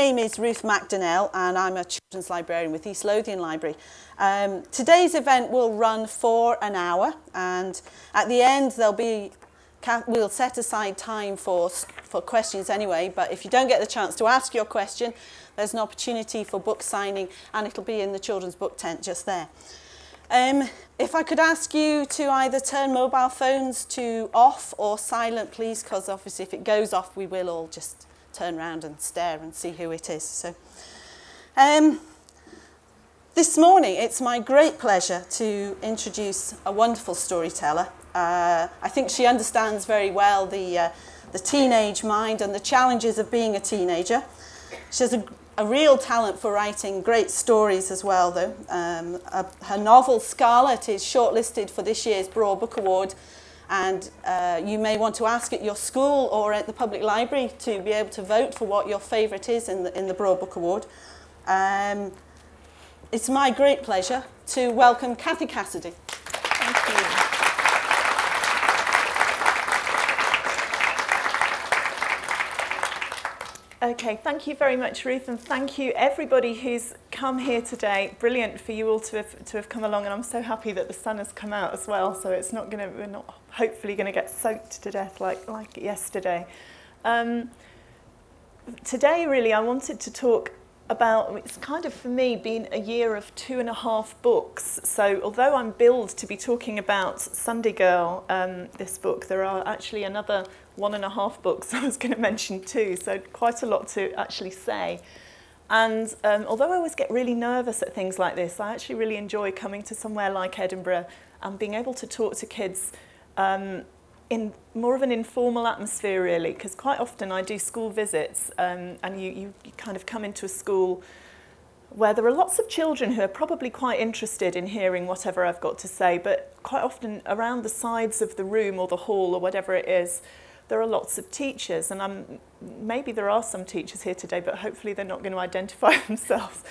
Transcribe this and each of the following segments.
name is Ruth McDonnell and I'm a children's librarian with East Lothian Library. Um, today's event will run for an hour and at the end there'll be we'll set aside time for, for questions anyway, but if you don't get the chance to ask your question, there's an opportunity for book signing and it'll be in the children's book tent just there. Um, if I could ask you to either turn mobile phones to off or silent, please, because obviously if it goes off, we will all just turn around and stare and see who it is. So, um, this morning, it's my great pleasure to introduce a wonderful storyteller. Uh, I think she understands very well the, uh, the teenage mind and the challenges of being a teenager. She has a, a real talent for writing great stories as well, though. Um, uh, her novel, Scarlet, is shortlisted for this year's Broad Book Award and uh, you may want to ask at your school or at the public library to be able to vote for what your favourite is in the, in the Broad Book Award. Um, it's my great pleasure to welcome Cathy Cassidy. Thank you. Okay, thank you very much, Ruth, and thank you everybody who's come here today. Brilliant for you all to have, to have come along, and I'm so happy that the sun has come out as well, so it's not going to, we're not hopefully going to get soaked to death like, like yesterday. Um, today, really, I wanted to talk about, it's kind of for me been a year of two and a half books. So although I'm billed to be talking about Sunday Girl, um, this book, there are actually another one and a half books I was going to mention too, so quite a lot to actually say. And um, although I always get really nervous at things like this, I actually really enjoy coming to somewhere like Edinburgh and being able to talk to kids um, in more of an informal atmosphere really, because quite often I do school visits um, and you, you, you kind of come into a school where there are lots of children who are probably quite interested in hearing whatever I've got to say, but quite often around the sides of the room or the hall or whatever it is, there are lots of teachers, and I'm, maybe there are some teachers here today, but hopefully they're not going to identify themselves.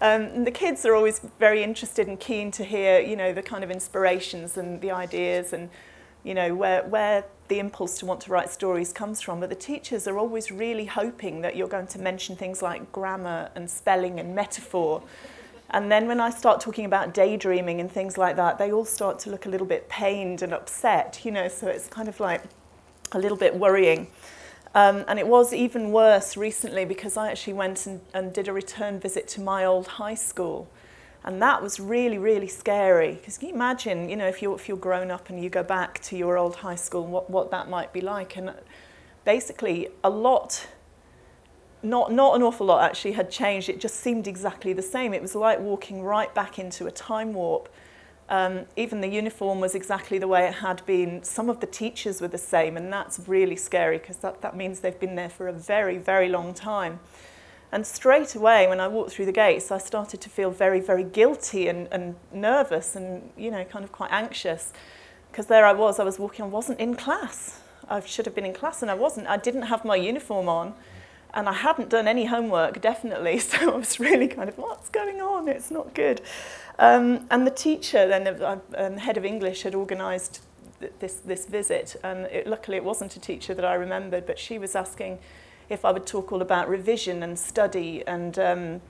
Um, the kids are always very interested and keen to hear, you know, the kind of inspirations and the ideas and, you know, where, where the impulse to want to write stories comes from. But the teachers are always really hoping that you're going to mention things like grammar and spelling and metaphor. And then when I start talking about daydreaming and things like that, they all start to look a little bit pained and upset, you know, so it's kind of like, a little bit worrying. Um, and it was even worse recently because I actually went and, and did a return visit to my old high school. And that was really, really scary. Because can you imagine, you know, if you're, if you're grown up and you go back to your old high school, what, what that might be like. And basically, a lot, not, not an awful lot actually, had changed. It just seemed exactly the same. It was like walking right back into a time warp. Um, even the uniform was exactly the way it had been. Some of the teachers were the same, and that's really scary because that, that means they've been there for a very, very long time. And straight away, when I walked through the gates, I started to feel very, very guilty and, and nervous and, you know, kind of quite anxious. Because there I was, I was walking, I wasn't in class. I should have been in class and I wasn't. I didn't have my uniform on and I hadn't done any homework, definitely, so I was really kind of, what's going on? It's not good. Um, and the teacher, then uh, um, head of English, had organised th this, this visit, and it, luckily it wasn't a teacher that I remembered, but she was asking if I would talk all about revision and study and um,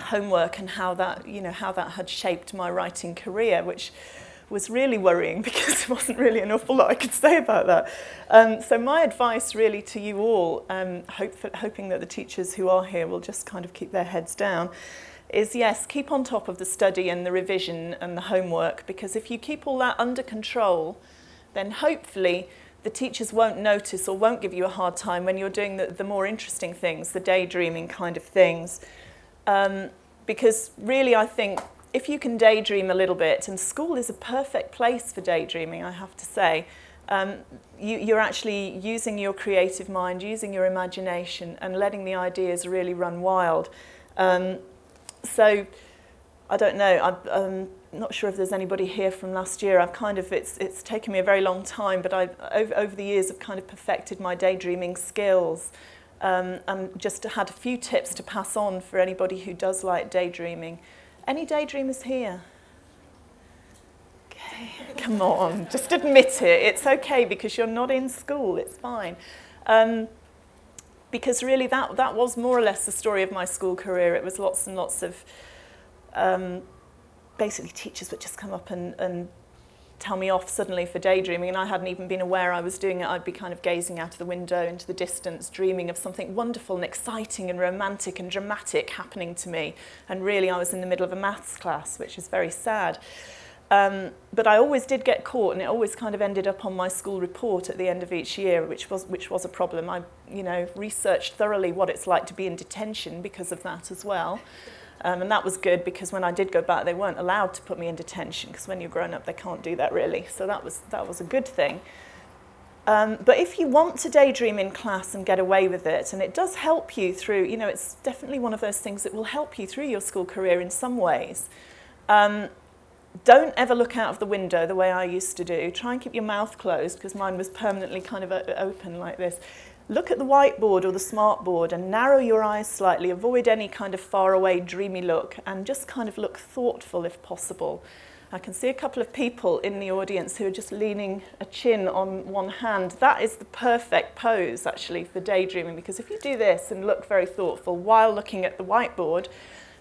homework and how that, you know, how that had shaped my writing career, which was really worrying because there wasn't really an awful lot I could say about that. Um, so my advice really to you all, um, hope for, hoping that the teachers who are here will just kind of keep their heads down, is yes, keep on top of the study and the revision and the homework because if you keep all that under control, then hopefully the teachers won't notice or won't give you a hard time when you're doing the, the more interesting things, the daydreaming kind of things. Um, because really I think if you can daydream a little bit, and school is a perfect place for daydreaming, I have to say, um, you, you're actually using your creative mind, using your imagination and letting the ideas really run wild. Um, so I don't know, I'm, I'm not sure if there's anybody here from last year. I've kind of, it's, it's taken me a very long time, but I've, over, over the years I've kind of perfected my daydreaming skills um, and just had a few tips to pass on for anybody who does like daydreaming. Any daydreamers here? Okay, come on, just admit it. It's okay because you're not in school, it's fine. Um, because really that, that was more or less the story of my school career. It was lots and lots of um, basically teachers would just come up and, and tell me off suddenly for daydreaming and I hadn't even been aware I was doing it I'd be kind of gazing out of the window into the distance dreaming of something wonderful and exciting and romantic and dramatic happening to me. And really I was in the middle of a maths class which is very sad. Um but I always did get caught and it always kind of ended up on my school report at the end of each year which was which was a problem. I you know researched thoroughly what it's like to be in detention because of that as well. Um, and that was good because when I did go back, they weren't allowed to put me in detention because when you're grown up, they can't do that really. So that was, that was a good thing. Um, but if you want to daydream in class and get away with it, and it does help you through, you know, it's definitely one of those things that will help you through your school career in some ways. Um, don't ever look out of the window the way I used to do. Try and keep your mouth closed because mine was permanently kind of open like this. Look at the whiteboard or the smartboard and narrow your eyes slightly. Avoid any kind of faraway, dreamy look and just kind of look thoughtful if possible. I can see a couple of people in the audience who are just leaning a chin on one hand. That is the perfect pose actually for daydreaming because if you do this and look very thoughtful while looking at the whiteboard,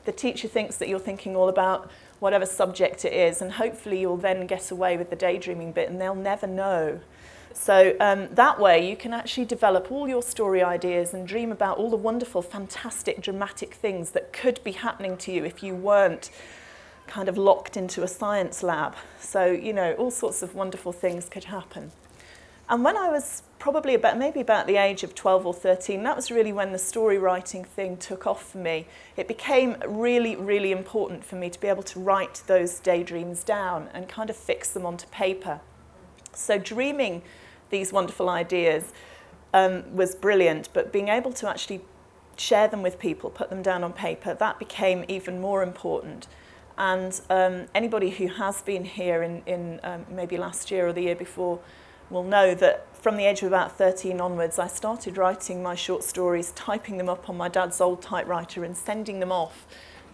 the teacher thinks that you're thinking all about whatever subject it is and hopefully you'll then get away with the daydreaming bit and they'll never know so um, that way you can actually develop all your story ideas and dream about all the wonderful, fantastic, dramatic things that could be happening to you if you weren't kind of locked into a science lab. So, you know, all sorts of wonderful things could happen. And when I was probably about maybe about the age of 12 or 13, that was really when the story writing thing took off for me. It became really, really important for me to be able to write those daydreams down and kind of fix them onto paper. So dreaming these wonderful ideas um, was brilliant, but being able to actually share them with people, put them down on paper, that became even more important. And um, anybody who has been here in, in um, maybe last year or the year before will know that from the age of about 13 onwards, I started writing my short stories, typing them up on my dad's old typewriter and sending them off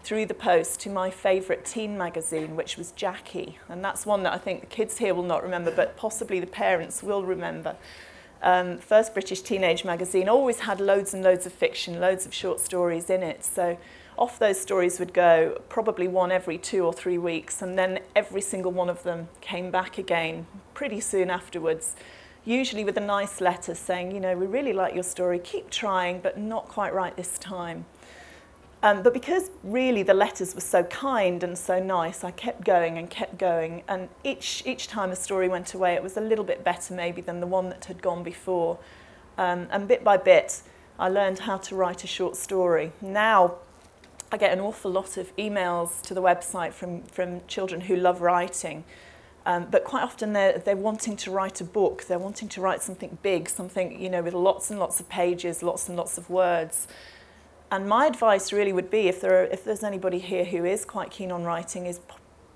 through the post to my favourite teen magazine, which was Jackie. And that's one that I think the kids here will not remember, but possibly the parents will remember. Um, first British teenage magazine always had loads and loads of fiction, loads of short stories in it. So off those stories would go probably one every two or three weeks, and then every single one of them came back again pretty soon afterwards. Usually with a nice letter saying, you know, we really like your story, keep trying, but not quite right this time. Um, but because really the letters were so kind and so nice, I kept going and kept going. And each, each time a story went away, it was a little bit better maybe than the one that had gone before. Um, and bit by bit, I learned how to write a short story. Now, I get an awful lot of emails to the website from, from children who love writing. Um, but quite often they're, they're wanting to write a book. They're wanting to write something big, something, you know, with lots and lots of pages, lots and lots of words. And my advice really would be, if, there are, if there's anybody here who is quite keen on writing, is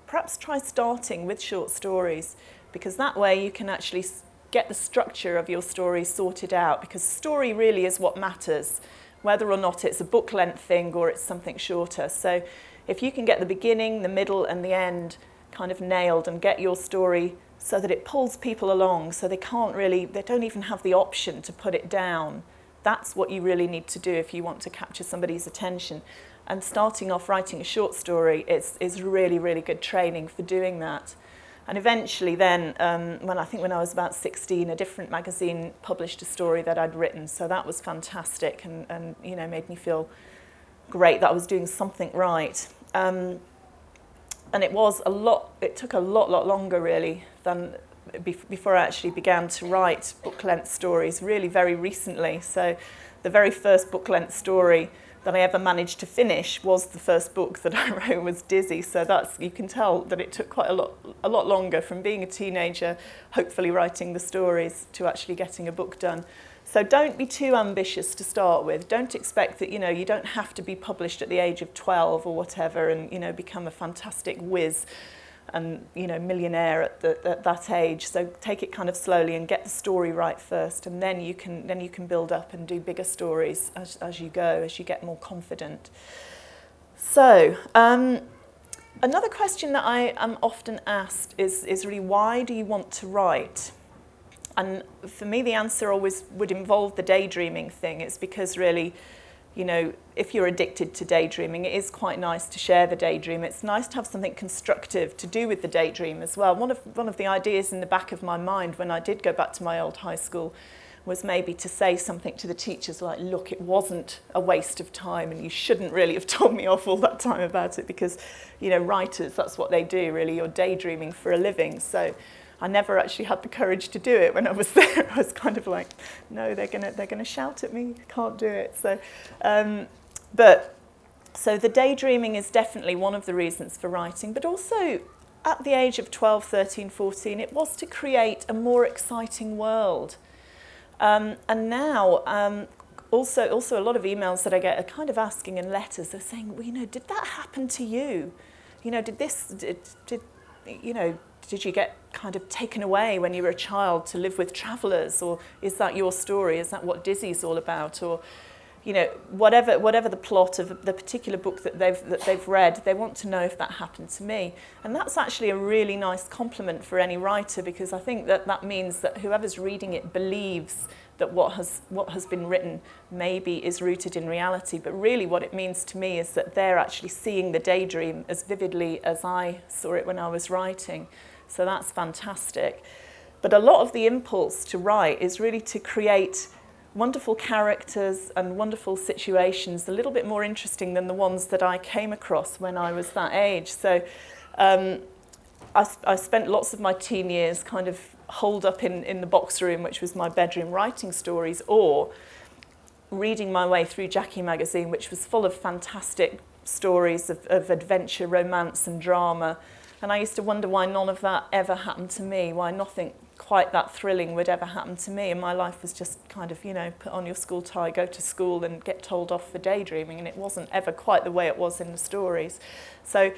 perhaps try starting with short stories, because that way you can actually get the structure of your story sorted out, because story really is what matters, whether or not it's a book length thing or it's something shorter. So if you can get the beginning, the middle and the end kind of nailed and get your story so that it pulls people along so they can't really, they don't even have the option to put it down, that's what you really need to do if you want to capture somebody's attention. And starting off writing a short story is, is really, really good training for doing that. And eventually then, um, when I think when I was about 16, a different magazine published a story that I'd written. So that was fantastic and, and you know, made me feel great that I was doing something right. Um, and it was a lot, it took a lot, lot longer really than before I actually began to write book length stories, really very recently. So the very first book length story that I ever managed to finish was the first book that I wrote was Dizzy. So that's you can tell that it took quite a lot a lot longer from being a teenager, hopefully writing the stories to actually getting a book done. So don't be too ambitious to start with. Don't expect that you know you don't have to be published at the age of 12 or whatever and you know become a fantastic whiz and you know millionaire at, the, at that age. So take it kind of slowly and get the story right first and then you can then you can build up and do bigger stories as, as you go as you get more confident. So um, another question that I am often asked is is really why do you want to write? And for me the answer always would involve the daydreaming thing. It's because really you know, if you're addicted to daydreaming, it is quite nice to share the daydream. It's nice to have something constructive to do with the daydream as well. One of, one of the ideas in the back of my mind when I did go back to my old high school was maybe to say something to the teachers like, look, it wasn't a waste of time and you shouldn't really have told me off all that time about it because, you know, writers, that's what they do really, you're daydreaming for a living. So I never actually had the courage to do it when I was there. I was kind of like, no, they're gonna, they're gonna shout at me, can't do it. So, um, but, so the daydreaming is definitely one of the reasons for writing, but also at the age of 12, 13, 14, it was to create a more exciting world. Um, and now, um, also, also a lot of emails that I get are kind of asking in letters, they're saying, well, you know, did that happen to you? You know, did this, did, did you know, did you get kind of taken away when you were a child to live with travellers? Or is that your story? Is that what Dizzy's all about? Or, you know, whatever, whatever the plot of the particular book that they've, that they've read, they want to know if that happened to me. And that's actually a really nice compliment for any writer because I think that that means that whoever's reading it believes that what has, what has been written maybe is rooted in reality. But really what it means to me is that they're actually seeing the daydream as vividly as I saw it when I was writing. So that's fantastic. But a lot of the impulse to write is really to create wonderful characters and wonderful situations, a little bit more interesting than the ones that I came across when I was that age. So um, I, I spent lots of my teen years kind of holed up in, in the box room, which was my bedroom, writing stories, or reading my way through Jackie magazine, which was full of fantastic stories of, of adventure, romance and drama. And I used to wonder why none of that ever happened to me, why nothing quite that thrilling would ever happen to me. And my life was just kind of, you know, put on your school tie, go to school and get told off for daydreaming. And it wasn't ever quite the way it was in the stories. So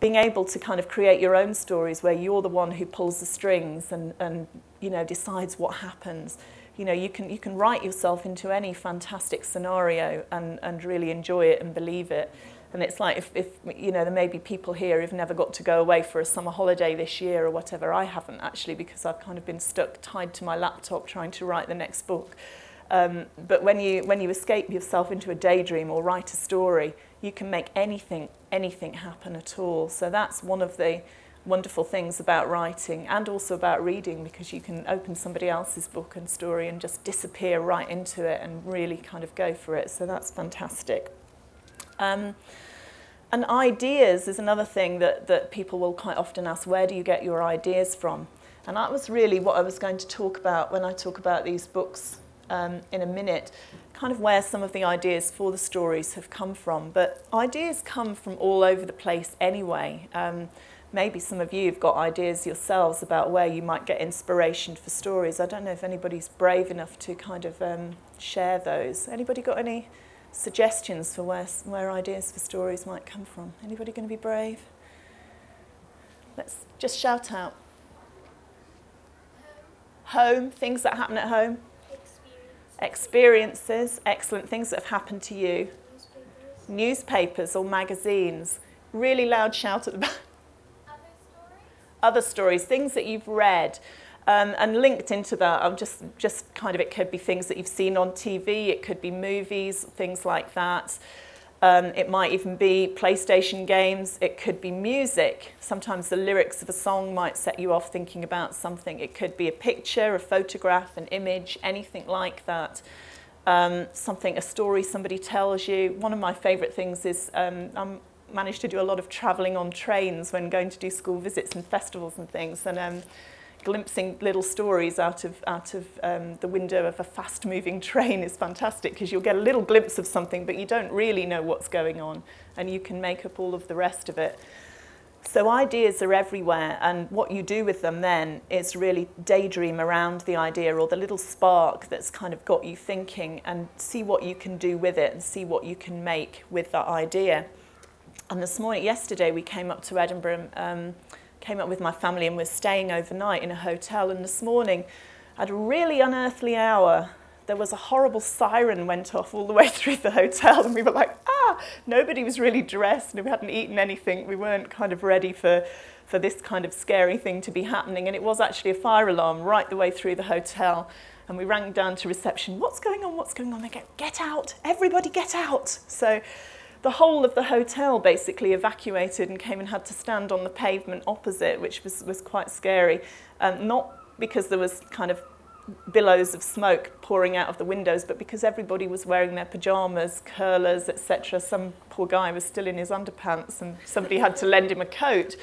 being able to kind of create your own stories where you're the one who pulls the strings and, and you know, decides what happens. You know, you can, you can write yourself into any fantastic scenario and, and really enjoy it and believe it. And it's like if, if, you know, there may be people here who've never got to go away for a summer holiday this year or whatever. I haven't actually because I've kind of been stuck tied to my laptop trying to write the next book. Um, but when you, when you escape yourself into a daydream or write a story, you can make anything, anything happen at all. So that's one of the wonderful things about writing and also about reading because you can open somebody else's book and story and just disappear right into it and really kind of go for it. So that's fantastic. Um, and ideas is another thing that, that people will quite often ask, where do you get your ideas from? And that was really what I was going to talk about when I talk about these books um, in a minute, kind of where some of the ideas for the stories have come from. But ideas come from all over the place anyway. Um, maybe some of you have got ideas yourselves about where you might get inspiration for stories. I don't know if anybody's brave enough to kind of um, share those. Anybody got any suggestions for where, where ideas for stories might come from? Anybody going to be brave? Let's just shout out. Home, things that happen at home experiences, excellent things that have happened to you, newspapers, newspapers or magazines. Really loud shout at the back. Other stories? Other stories, things that you've read. Um, and linked into that, I'm just, just kind of, it could be things that you've seen on TV, it could be movies, things like that. Um, it might even be PlayStation games. It could be music. Sometimes the lyrics of a song might set you off thinking about something. It could be a picture, a photograph, an image, anything like that. Um, something, a story somebody tells you. One of my favourite things is um, I managed to do a lot of travelling on trains when going to do school visits and festivals and things. And um, glimpsing little stories out of, out of um, the window of a fast-moving train is fantastic because you'll get a little glimpse of something, but you don't really know what's going on, and you can make up all of the rest of it. So ideas are everywhere, and what you do with them then is really daydream around the idea or the little spark that's kind of got you thinking and see what you can do with it and see what you can make with that idea. And this morning, yesterday, we came up to Edinburgh um, came up with my family and was staying overnight in a hotel. And this morning, at a really unearthly hour, there was a horrible siren went off all the way through the hotel and we were like, ah, Nobody was really dressed and we hadn't eaten anything. We weren't kind of ready for, for this kind of scary thing to be happening. And it was actually a fire alarm right the way through the hotel. And we rang down to reception, what's going on, what's going on? They go, get out, everybody get out. So the whole of the hotel basically evacuated and came and had to stand on the pavement opposite, which was, was quite scary. Um, not because there was kind of billows of smoke pouring out of the windows, but because everybody was wearing their pyjamas, curlers, etc. Some poor guy was still in his underpants and somebody had to lend him a coat.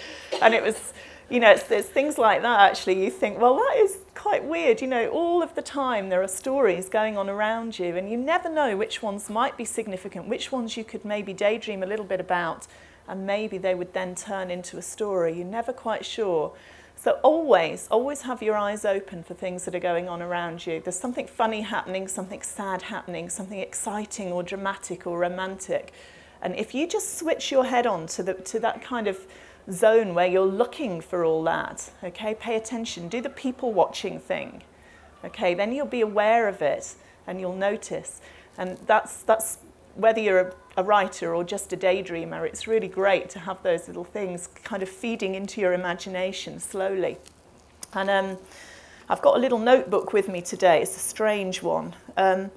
And it was you know, it's, things like that actually. You think, well, that is quite weird. You know, all of the time there are stories going on around you and you never know which ones might be significant, which ones you could maybe daydream a little bit about and maybe they would then turn into a story. You're never quite sure. So always, always have your eyes open for things that are going on around you. There's something funny happening, something sad happening, something exciting or dramatic or romantic. And if you just switch your head on to, the, to that kind of zone where you're looking for all that, okay, pay attention, do the people watching thing, okay, then you'll be aware of it and you'll notice. And that's, that's whether you're a, a writer or just a daydreamer, it's really great to have those little things kind of feeding into your imagination slowly. And um, I've got a little notebook with me today. It's a strange one. Um,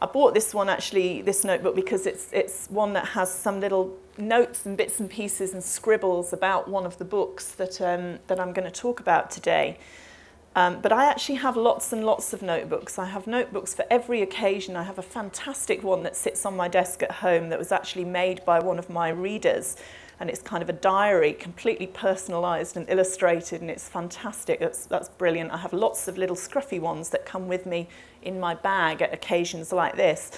I bought this one actually, this notebook, because it's, it's one that has some little notes and bits and pieces and scribbles about one of the books that, um, that I'm going to talk about today. Um, but I actually have lots and lots of notebooks. I have notebooks for every occasion. I have a fantastic one that sits on my desk at home that was actually made by one of my readers. And it's kind of a diary, completely personalised and illustrated, and it's fantastic. That's, that's brilliant. I have lots of little scruffy ones that come with me in my bag at occasions like this.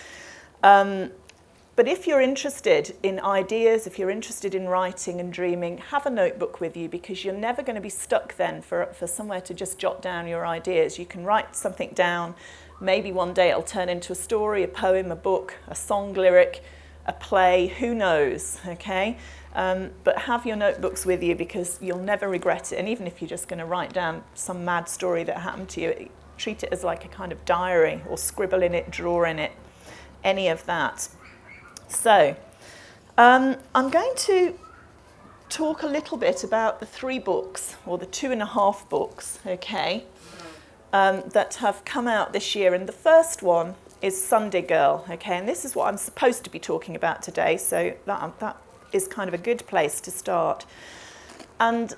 Um, but if you're interested in ideas, if you're interested in writing and dreaming, have a notebook with you because you're never going to be stuck then for, for somewhere to just jot down your ideas. You can write something down. Maybe one day it'll turn into a story, a poem, a book, a song lyric, a play, who knows, okay? Um, but have your notebooks with you because you'll never regret it. And even if you're just going to write down some mad story that happened to you, treat it as like a kind of diary or scribble in it, draw in it, any of that. So, um, I'm going to talk a little bit about the three books, or the two and a half books, okay, um, that have come out this year. And the first one is Sunday Girl, okay, and this is what I'm supposed to be talking about today, so that, that is kind of a good place to start. And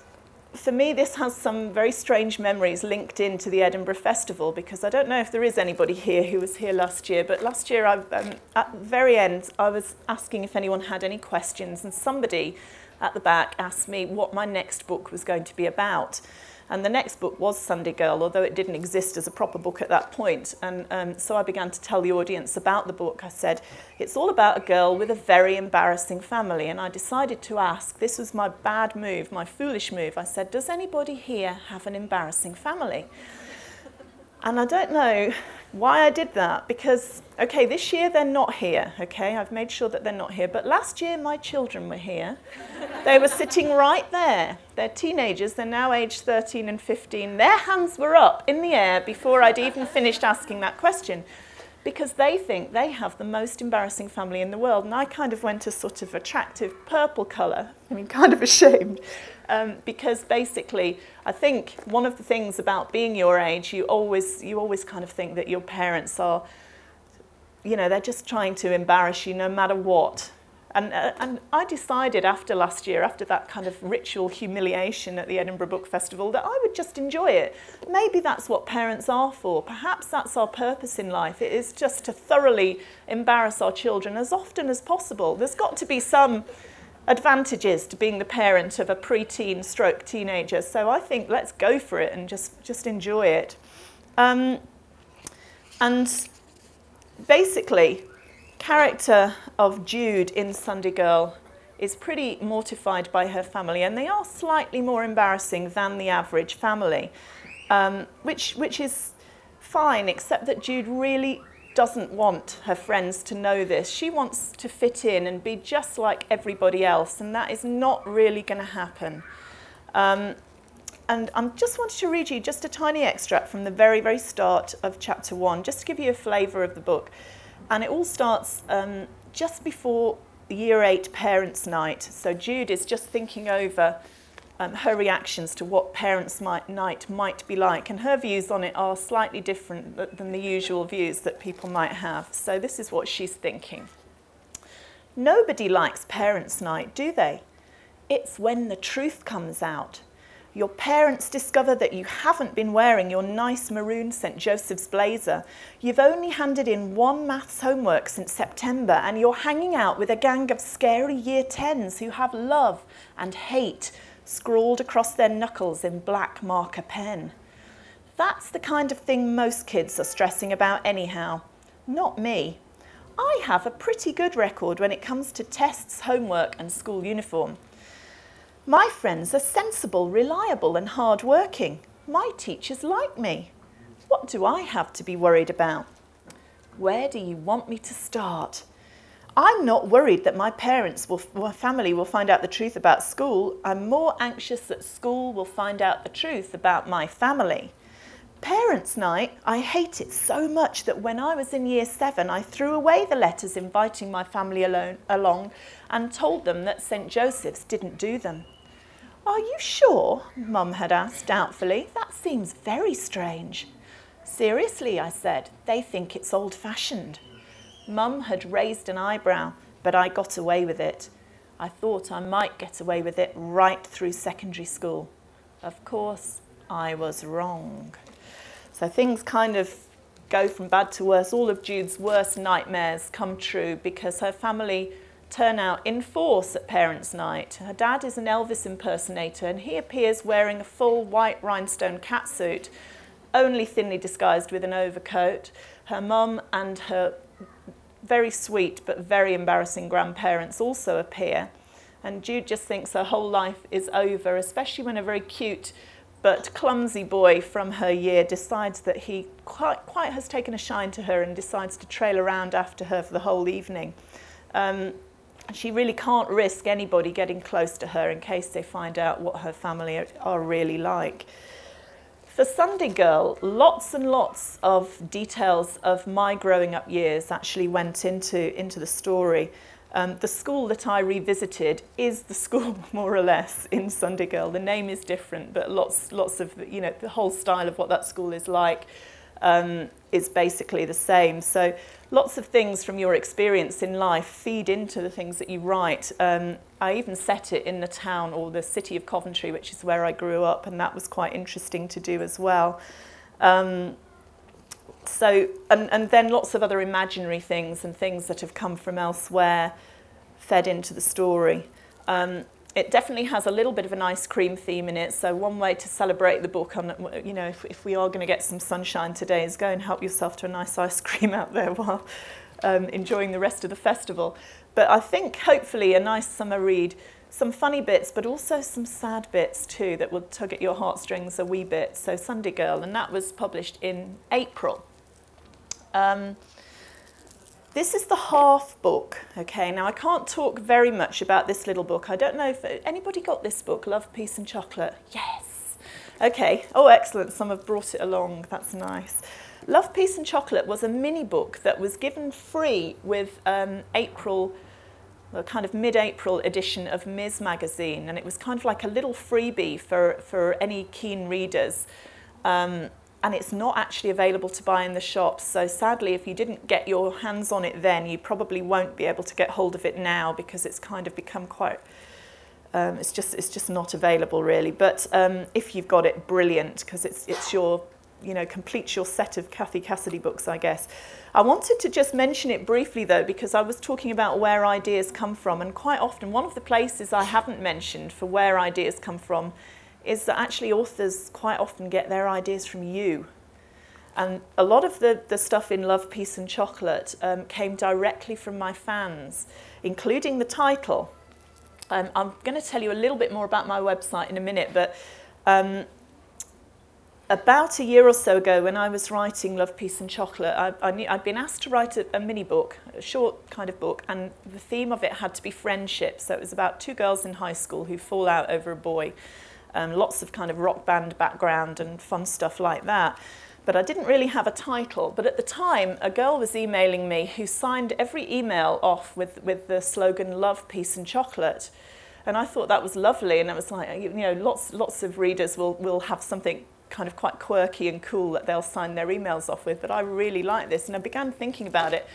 for me, this has some very strange memories linked into the Edinburgh Festival because I don't know if there is anybody here who was here last year, but last year, I, um, at the very end, I was asking if anyone had any questions, and somebody at the back asked me what my next book was going to be about. And the next book was Sunday Girl, although it didn't exist as a proper book at that point. And um, so I began to tell the audience about the book. I said, it's all about a girl with a very embarrassing family. And I decided to ask, this was my bad move, my foolish move. I said, does anybody here have an embarrassing family? And I don't know why I did that because, okay, this year they're not here, okay? I've made sure that they're not here. But last year my children were here. they were sitting right there. They're teenagers, they're now aged 13 and 15. Their hands were up in the air before I'd even finished asking that question because they think they have the most embarrassing family in the world. And I kind of went a sort of attractive purple colour. I mean, kind of ashamed. Um, because basically, I think one of the things about being your age, you always, you always kind of think that your parents are, you know, they're just trying to embarrass you no matter what. And, uh, and I decided after last year, after that kind of ritual humiliation at the Edinburgh Book Festival, that I would just enjoy it. Maybe that's what parents are for. Perhaps that's our purpose in life. It is just to thoroughly embarrass our children as often as possible. There's got to be some advantages to being the parent of a preteen stroke teenager. So I think let's go for it and just, just enjoy it. Um, and basically, character of Jude in Sunday Girl is pretty mortified by her family, and they are slightly more embarrassing than the average family, um, which, which is fine, except that Jude really doesn't want her friends to know this. She wants to fit in and be just like everybody else, and that is not really going to happen. Um, and I just wanted to read you just a tiny extract from the very, very start of chapter one, just to give you a flavour of the book. And it all starts um, just before year eight parents' night. So Jude is just thinking over um, her reactions to what parents' might, night might be like, and her views on it are slightly different than the usual views that people might have. So this is what she's thinking. Nobody likes parents' night, do they? It's when the truth comes out. Your parents discover that you haven't been wearing your nice maroon St. Joseph's blazer. You've only handed in one maths homework since September, and you're hanging out with a gang of scary year 10s who have love and hate scrawled across their knuckles in black marker pen. That's the kind of thing most kids are stressing about, anyhow. Not me. I have a pretty good record when it comes to tests, homework, and school uniform. My friends are sensible, reliable, and hard working. My teachers like me. What do I have to be worried about? Where do you want me to start? I'm not worried that my parents, will, my family will find out the truth about school. I'm more anxious that school will find out the truth about my family. Parents' night, I hate it so much that when I was in year seven, I threw away the letters inviting my family alone, along and told them that St. Joseph's didn't do them. Are you sure? Mum had asked doubtfully. That seems very strange. Seriously, I said, they think it's old fashioned. Mum had raised an eyebrow, but I got away with it. I thought I might get away with it right through secondary school. Of course, I was wrong. So things kind of go from bad to worse. All of Jude's worst nightmares come true because her family turn out in force at parents' night. Her dad is an Elvis impersonator and he appears wearing a full white rhinestone catsuit, only thinly disguised with an overcoat. Her mum and her very sweet but very embarrassing grandparents also appear. And Jude just thinks her whole life is over, especially when a very cute but clumsy boy from her year decides that he quite, quite has taken a shine to her and decides to trail around after her for the whole evening. Um, she really can't risk anybody getting close to her in case they find out what her family are, really like. For Sunday Girl, lots and lots of details of my growing up years actually went into, into the story. Um, the school that I revisited is the school, more or less, in Sunday Girl. The name is different, but lots, lots of, you know, the whole style of what that school is like um, is basically the same. So lots of things from your experience in life feed into the things that you write. Um, I even set it in the town or the city of Coventry, which is where I grew up, and that was quite interesting to do as well. Um, so, and, and then lots of other imaginary things and things that have come from elsewhere fed into the story. Um, it definitely has a little bit of an ice cream theme in it. So one way to celebrate the book, on, you know, if, if we are going to get some sunshine today, is go and help yourself to a nice ice cream out there while um, enjoying the rest of the festival. But I think hopefully a nice summer read, some funny bits, but also some sad bits too that will tug at your heartstrings a wee bit. So Sunday Girl, and that was published in April. Um, this is the half book, okay? Now, I can't talk very much about this little book. I don't know if anybody got this book, Love, Peace and Chocolate? Yes. Okay. Oh, excellent. Some have brought it along. That's nice. Love, Peace and Chocolate was a mini book that was given free with um, April, a kind of mid-April edition of Mizz magazine, and it was kind of like a little freebie for, for any keen readers. Um, and it's not actually available to buy in the shops. So sadly, if you didn't get your hands on it then, you probably won't be able to get hold of it now because it's kind of become quite, um, it's, just, it's just not available really. But um, if you've got it, brilliant, because it's, it's your, you know, completes your set of Cathy Cassidy books, I guess. I wanted to just mention it briefly though, because I was talking about where ideas come from, and quite often one of the places I haven't mentioned for where ideas come from is that actually authors quite often get their ideas from you. And a lot of the, the stuff in Love, Peace and Chocolate um, came directly from my fans, including the title. Um, I'm going to tell you a little bit more about my website in a minute, but um, about a year or so ago when I was writing Love, Peace and Chocolate, I, I I'd been asked to write a, a mini book, a short kind of book, and the theme of it had to be friendship. So it was about two girls in high school who fall out over a boy um, lots of kind of rock band background and fun stuff like that. but I didn't really have a title. But at the time, a girl was emailing me who signed every email off with, with the slogan Love, Peace and Chocolate. And I thought that was lovely. And it was like, you know, lots, lots of readers will, will have something kind of quite quirky and cool that they'll sign their emails off with. But I really like this. And I began thinking about it.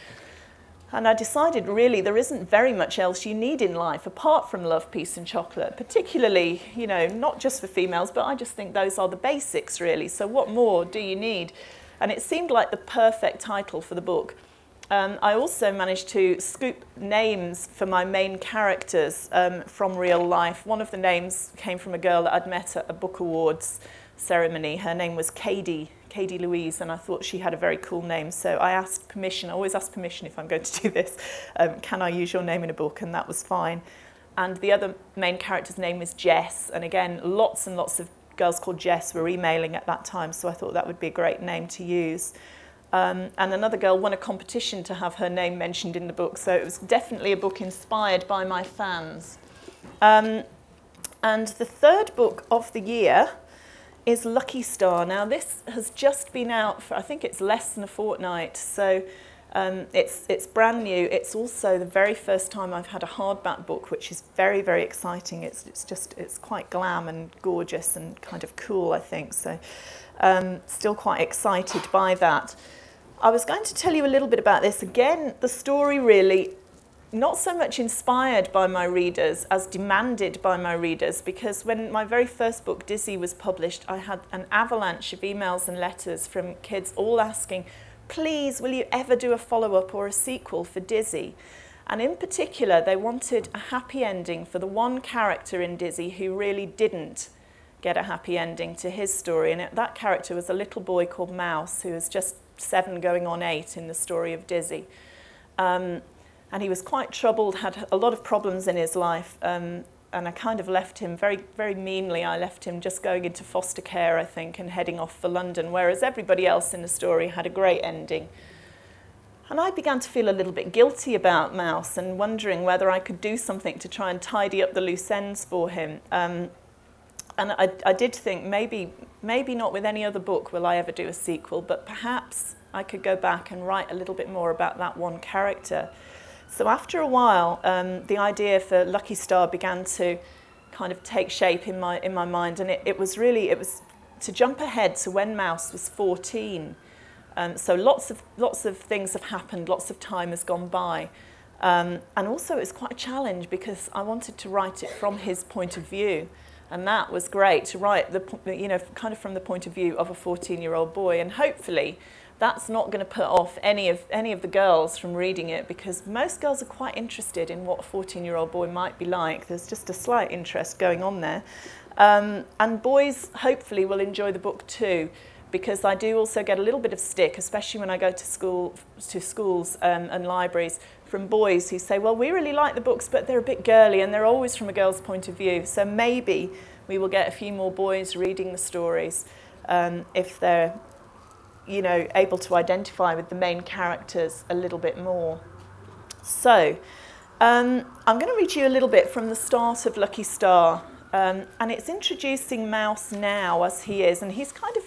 And I decided really there isn't very much else you need in life apart from love, peace, and chocolate, particularly, you know, not just for females, but I just think those are the basics really. So, what more do you need? And it seemed like the perfect title for the book. Um, I also managed to scoop names for my main characters um, from real life. One of the names came from a girl that I'd met at a book awards ceremony. Her name was Katie Katie Louise, and I thought she had a very cool name. So I asked permission, I always ask permission if I'm going to do this. Um, can I use your name in a book? And that was fine. And the other main character's name was Jess. And again, lots and lots of girls called Jess were emailing at that time, so I thought that would be a great name to use. Um, and another girl won a competition to have her name mentioned in the book, so it was definitely a book inspired by my fans. Um, and the third book of the year is Lucky Star. Now, this has just been out for, I think it's less than a fortnight, so um, it's, it's brand new. It's also the very first time I've had a hardback book, which is very, very exciting. It's, it's just, it's quite glam and gorgeous and kind of cool, I think. So, um, still quite excited by that. I was going to tell you a little bit about this. Again, the story really not so much inspired by my readers as demanded by my readers because when my very first book, Dizzy, was published, I had an avalanche of emails and letters from kids all asking, please, will you ever do a follow up or a sequel for Dizzy? And in particular, they wanted a happy ending for the one character in Dizzy who really didn't get a happy ending to his story. And that character was a little boy called Mouse, who was just seven going on eight in the story of Dizzy. Um, and he was quite troubled, had a lot of problems in his life, um, and I kind of left him very, very meanly. I left him just going into foster care, I think, and heading off for London, whereas everybody else in the story had a great ending. And I began to feel a little bit guilty about Mouse and wondering whether I could do something to try and tidy up the loose ends for him. Um, and I, I did think maybe, maybe not with any other book will I ever do a sequel, but perhaps I could go back and write a little bit more about that one character. So after a while, um, the idea for Lucky Star began to kind of take shape in my in my mind, and it, it was really it was to jump ahead to when Mouse was 14. Um, so lots of lots of things have happened, lots of time has gone by. Um, and also it was quite a challenge because I wanted to write it from his point of view. And that was great to write the you know kind of from the point of view of a 14-year-old boy and hopefully that's not going to put off any of any of the girls from reading it because most girls are quite interested in what a 14 year old boy might be like. There's just a slight interest going on there. Um, and boys hopefully will enjoy the book too because I do also get a little bit of stick especially when I go to school to schools um, and libraries from boys who say well we really like the books but they're a bit girly and they're always from a girl's point of view. So maybe we will get a few more boys reading the stories um, if they're you know, able to identify with the main characters a little bit more. So, um, I'm going to read you a little bit from the start of Lucky Star, um, and it's introducing Mouse now as he is, and he's kind of,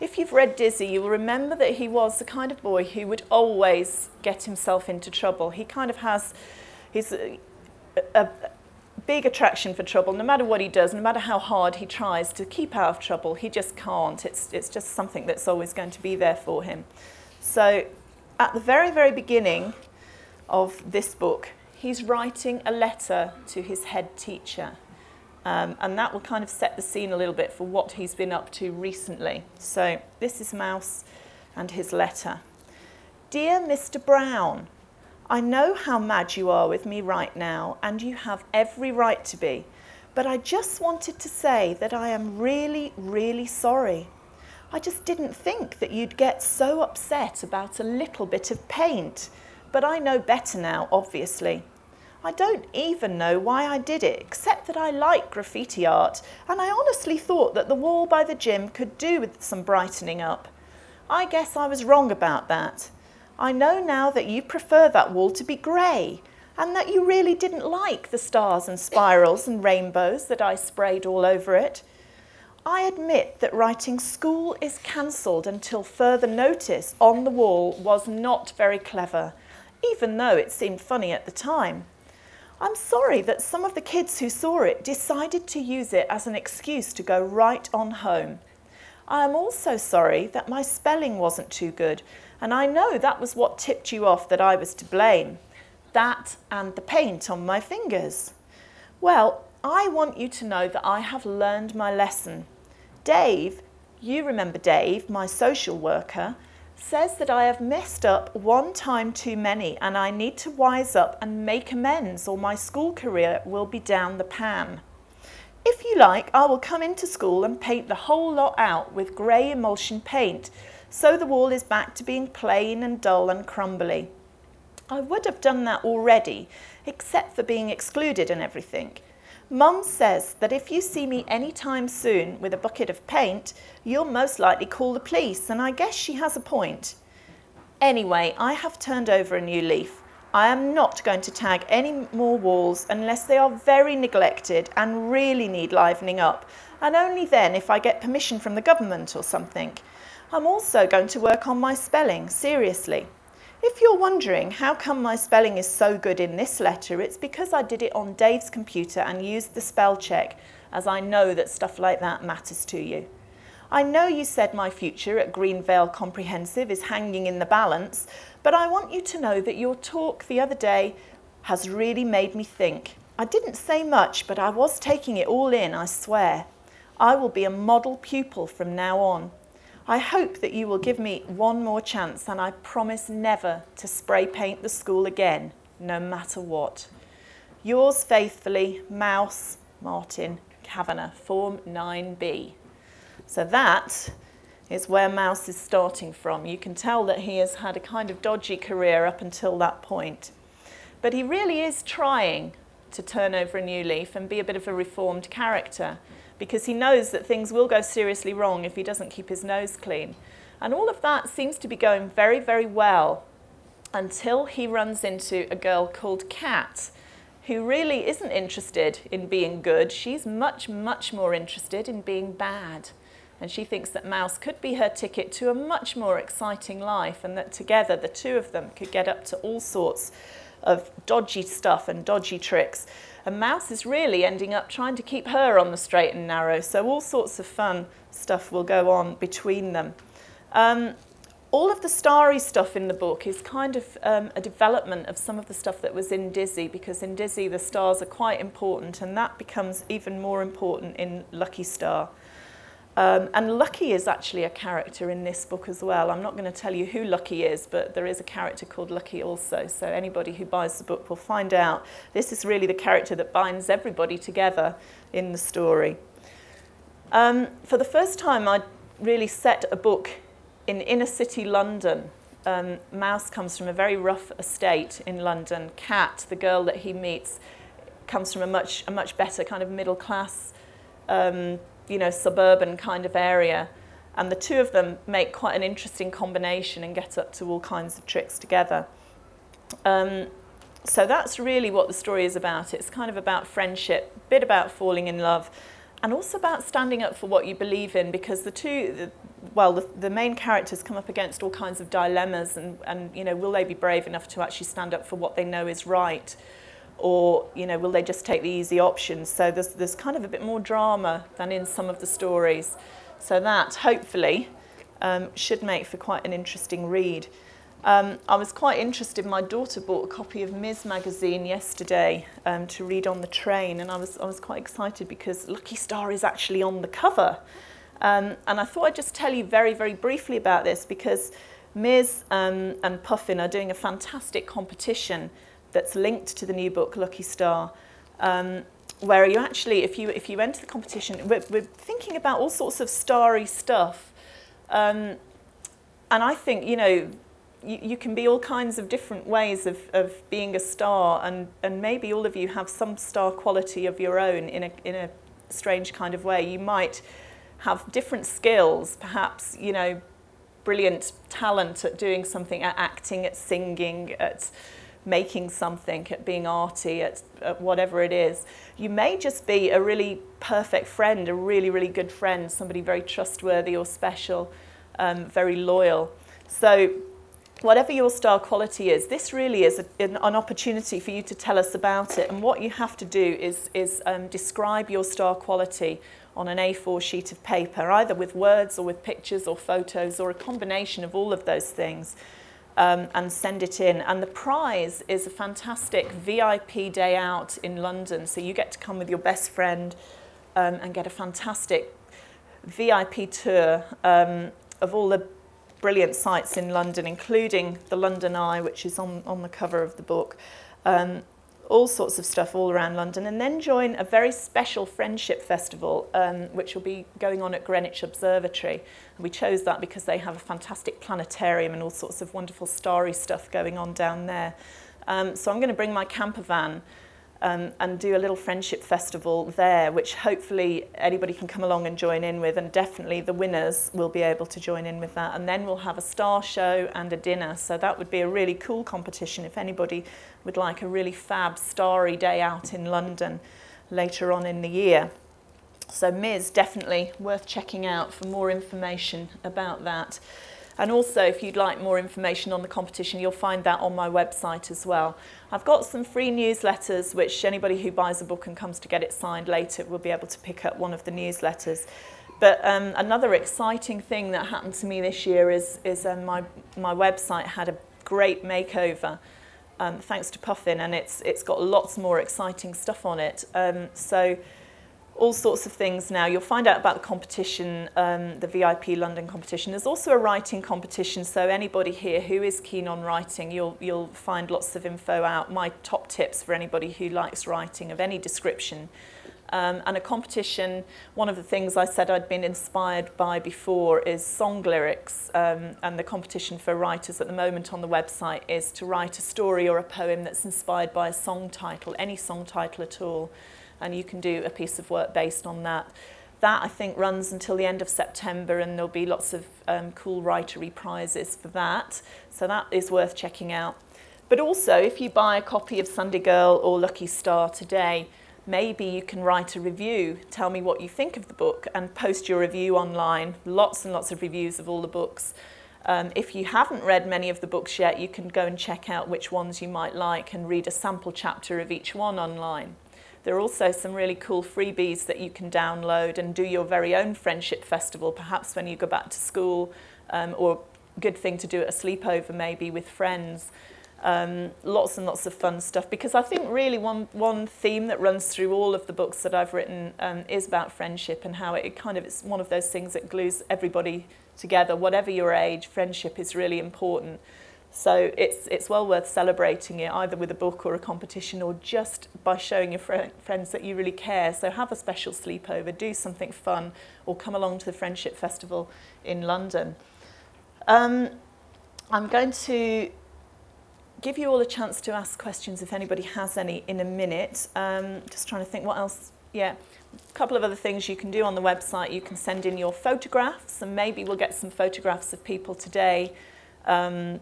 if you've read Dizzy, you'll remember that he was the kind of boy who would always get himself into trouble. He kind of has, he's a, a, big attraction for trouble. No matter what he does, no matter how hard he tries to keep out of trouble, he just can't. It's, it's just something that's always going to be there for him. So, at the very, very beginning of this book, he's writing a letter to his head teacher. Um, and that will kind of set the scene a little bit for what he's been up to recently. So, this is Mouse and his letter. Dear Mr. Brown, I know how mad you are with me right now, and you have every right to be, but I just wanted to say that I am really, really sorry. I just didn't think that you'd get so upset about a little bit of paint, but I know better now, obviously. I don't even know why I did it, except that I like graffiti art, and I honestly thought that the wall by the gym could do with some brightening up. I guess I was wrong about that. I know now that you prefer that wall to be grey and that you really didn't like the stars and spirals and rainbows that I sprayed all over it. I admit that writing school is cancelled until further notice on the wall was not very clever, even though it seemed funny at the time. I'm sorry that some of the kids who saw it decided to use it as an excuse to go right on home. I am also sorry that my spelling wasn't too good, and I know that was what tipped you off that I was to blame. That and the paint on my fingers. Well, I want you to know that I have learned my lesson. Dave, you remember Dave, my social worker, says that I have messed up one time too many and I need to wise up and make amends or my school career will be down the pan. If you like, I will come into school and paint the whole lot out with grey emulsion paint so the wall is back to being plain and dull and crumbly. I would have done that already, except for being excluded and everything. Mum says that if you see me any time soon with a bucket of paint, you'll most likely call the police, and I guess she has a point. Anyway, I have turned over a new leaf. I am not going to tag any more walls unless they are very neglected and really need livening up, and only then if I get permission from the government or something. I'm also going to work on my spelling, seriously. If you're wondering how come my spelling is so good in this letter, it's because I did it on Dave's computer and used the spell check, as I know that stuff like that matters to you. I know you said my future at Greenvale Comprehensive is hanging in the balance, but I want you to know that your talk the other day has really made me think. I didn't say much, but I was taking it all in, I swear. I will be a model pupil from now on. I hope that you will give me one more chance and I promise never to spray paint the school again, no matter what. Yours faithfully, Mouse Martin Kavanagh, Form 9B. So that is where Mouse is starting from. You can tell that he has had a kind of dodgy career up until that point. But he really is trying to turn over a new leaf and be a bit of a reformed character because he knows that things will go seriously wrong if he doesn't keep his nose clean. And all of that seems to be going very, very well until he runs into a girl called Cat, who really isn't interested in being good. She's much, much more interested in being bad. And she thinks that Mouse could be her ticket to a much more exciting life and that together the two of them could get up to all sorts of dodgy stuff and dodgy tricks and Mouse is really ending up trying to keep her on the straight and narrow. So all sorts of fun stuff will go on between them. Um, all of the starry stuff in the book is kind of um, a development of some of the stuff that was in Dizzy, because in Dizzy the stars are quite important, and that becomes even more important in Lucky Star. Um, and Lucky is actually a character in this book as well. I'm not going to tell you who Lucky is, but there is a character called Lucky also. So anybody who buys the book will find out. This is really the character that binds everybody together in the story. Um, for the first time, I really set a book in inner city London. Um, Mouse comes from a very rough estate in London. Cat, the girl that he meets, comes from a much, a much better kind of middle class um, you know, suburban kind of area. And the two of them make quite an interesting combination and get up to all kinds of tricks together. Um, so that's really what the story is about. It's kind of about friendship, a bit about falling in love, and also about standing up for what you believe in because the two, well, the, the main characters come up against all kinds of dilemmas and, and, you know, will they be brave enough to actually stand up for what they know is right? Or you know will they just take the easy options? So there's there's kind of a bit more drama than in some of the stories. So that hopefully um, should make for quite an interesting read. Um, I was quite interested my daughter bought a copy of Mizz Magazine yesterday um, to read on the train and I was I was quite excited because Lucky Star is actually on the cover. Um, and I thought I'd just tell you very very briefly about this because Mizz um, and Puffin are doing a fantastic competition that's linked to the new book Lucky Star, um, where you actually, if you if you enter the competition, we're, we're thinking about all sorts of starry stuff, um, and I think you know. You, you can be all kinds of different ways of, of being a star, and, and maybe all of you have some star quality of your own in a, in a strange kind of way. You might have different skills, perhaps, you know, brilliant talent at doing something, at acting, at singing, at making something, at being arty, at, at whatever it is. You may just be a really perfect friend, a really, really good friend, somebody very trustworthy or special, um, very loyal. So whatever your star quality is, this really is a, an, an, opportunity for you to tell us about it. And what you have to do is, is um, describe your star quality on an A4 sheet of paper, either with words or with pictures or photos or a combination of all of those things, um, and send it in. And the prize is a fantastic VIP day out in London. So you get to come with your best friend um, and get a fantastic VIP tour um, of all the brilliant sites in London, including the London Eye, which is on, on the cover of the book. Um, all sorts of stuff all around London, and then join a very special friendship festival, um, which will be going on at Greenwich Observatory. And we chose that because they have a fantastic planetarium and all sorts of wonderful starry stuff going on down there. Um, so I'm going to bring my camper van um, and do a little friendship festival there, which hopefully anybody can come along and join in with, and definitely the winners will be able to join in with that. And then we'll have a star show and a dinner. So that would be a really cool competition if anybody would like a really fab, starry day out in London later on in the year. So Mizz, definitely worth checking out for more information about that. And also, if you'd like more information on the competition, you'll find that on my website as well. I've got some free newsletters, which anybody who buys a book and comes to get it signed later will be able to pick up one of the newsletters. But um, another exciting thing that happened to me this year is, is um, my, my website had a great makeover. Um, thanks to Puffin, and it's it's got lots more exciting stuff on it. Um, so all sorts of things now. You'll find out about the competition, um, the VIP London competition. There's also a writing competition, so anybody here who is keen on writing, you'll, you'll find lots of info out. My top tips for anybody who likes writing of any description. Um, and a competition, one of the things I said I'd been inspired by before is song lyrics. Um, and the competition for writers at the moment on the website is to write a story or a poem that's inspired by a song title, any song title at all and you can do a piece of work based on that. That I think runs until the end of September and there'll be lots of um, cool writery prizes for that. So that is worth checking out. But also if you buy a copy of Sundae Girl or Lucky Star today, maybe you can write a review, tell me what you think of the book and post your review online. Lots and lots of reviews of all the books. Um, if you haven't read many of the books yet, you can go and check out which ones you might like and read a sample chapter of each one online. There are also some really cool freebies that you can download and do your very own friendship festival, perhaps when you go back to school, um, or good thing to do at a sleepover maybe with friends. Um, lots and lots of fun stuff because I think really one, one theme that runs through all of the books that I've written um, is about friendship and how it, it kind of is one of those things that glues everybody together. Whatever your age, friendship is really important. So it's, it's well worth celebrating it either with a book or a competition or just by showing your fr friends that you really care. So have a special sleepover, do something fun or come along to the Friendship Festival in London. Um, I'm going to give you all a chance to ask questions if anybody has any in a minute. Um, just trying to think what else. Yeah, a couple of other things you can do on the website. You can send in your photographs and maybe we'll get some photographs of people today um,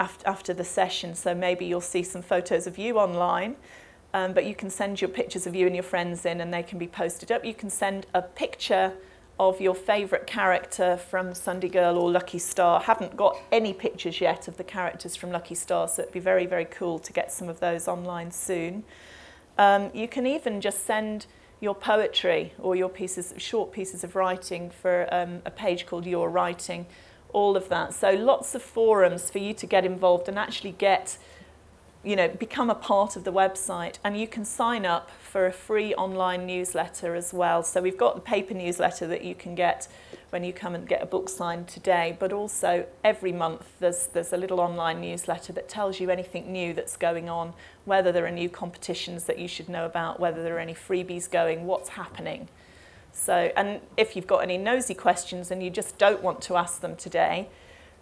after, after the session. So maybe you'll see some photos of you online, um, but you can send your pictures of you and your friends in and they can be posted up. You can send a picture of your favourite character from Sundae Girl or Lucky Star. Haven't got any pictures yet of the characters from Lucky Star, so it'd be very, very cool to get some of those online soon. Um, you can even just send your poetry or your pieces, short pieces of writing for um, a page called Your Writing, all of that. So lots of forums for you to get involved and actually get, you know, become a part of the website. And you can sign up for a free online newsletter as well. So we've got the paper newsletter that you can get when you come and get a book signed today, but also every month there's, there's a little online newsletter that tells you anything new that's going on, whether there are new competitions that you should know about, whether there are any freebies going, what's happening. So, and if you've got any nosy questions and you just don't want to ask them today,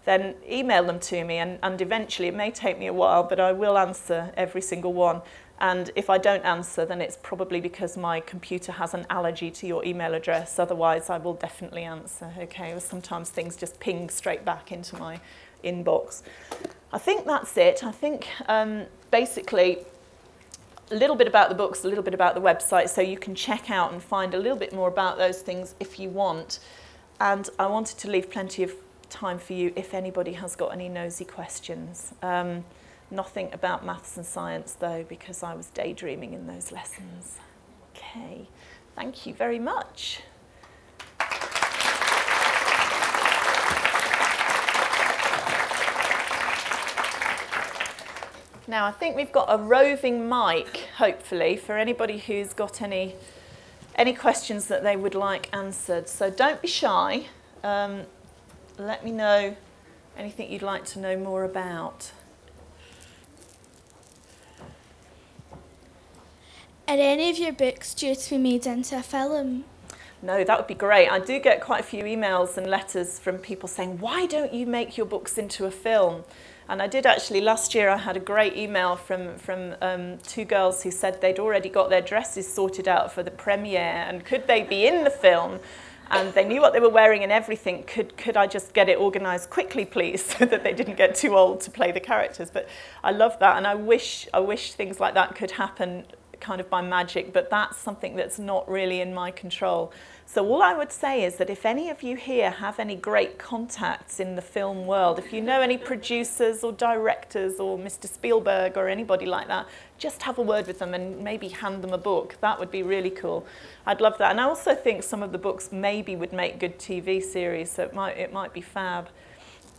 then email them to me and, and eventually it may take me a while, but I will answer every single one. And if I don't answer, then it's probably because my computer has an allergy to your email address. Otherwise, I will definitely answer, okay? Or sometimes things just ping straight back into my inbox. I think that's it. I think um, basically a little bit about the books, a little bit about the website, so you can check out and find a little bit more about those things if you want. And I wanted to leave plenty of time for you if anybody has got any nosy questions. Um, nothing about maths and science though, because I was daydreaming in those lessons. Okay, thank you very much. Now, I think we've got a roving mic, hopefully, for anybody who's got any, any questions that they would like answered. So don't be shy. Um, let me know anything you'd like to know more about. Are any of your books due to be made into a film? No, that would be great. I do get quite a few emails and letters from people saying, why don't you make your books into a film? And I did actually, last year I had a great email from, from um, two girls who said they'd already got their dresses sorted out for the premiere and could they be in the film? And they knew what they were wearing and everything. Could, could I just get it organised quickly, please, so that they didn't get too old to play the characters? But I love that and I wish, I wish things like that could happen kind of by magic, but that's something that's not really in my control. So all I would say is that if any of you here have any great contacts in the film world, if you know any producers or directors or Mr. Spielberg or anybody like that, just have a word with them and maybe hand them a book. That would be really cool. I'd love that. And I also think some of the books maybe would make good TV series, so it might, it might be fab.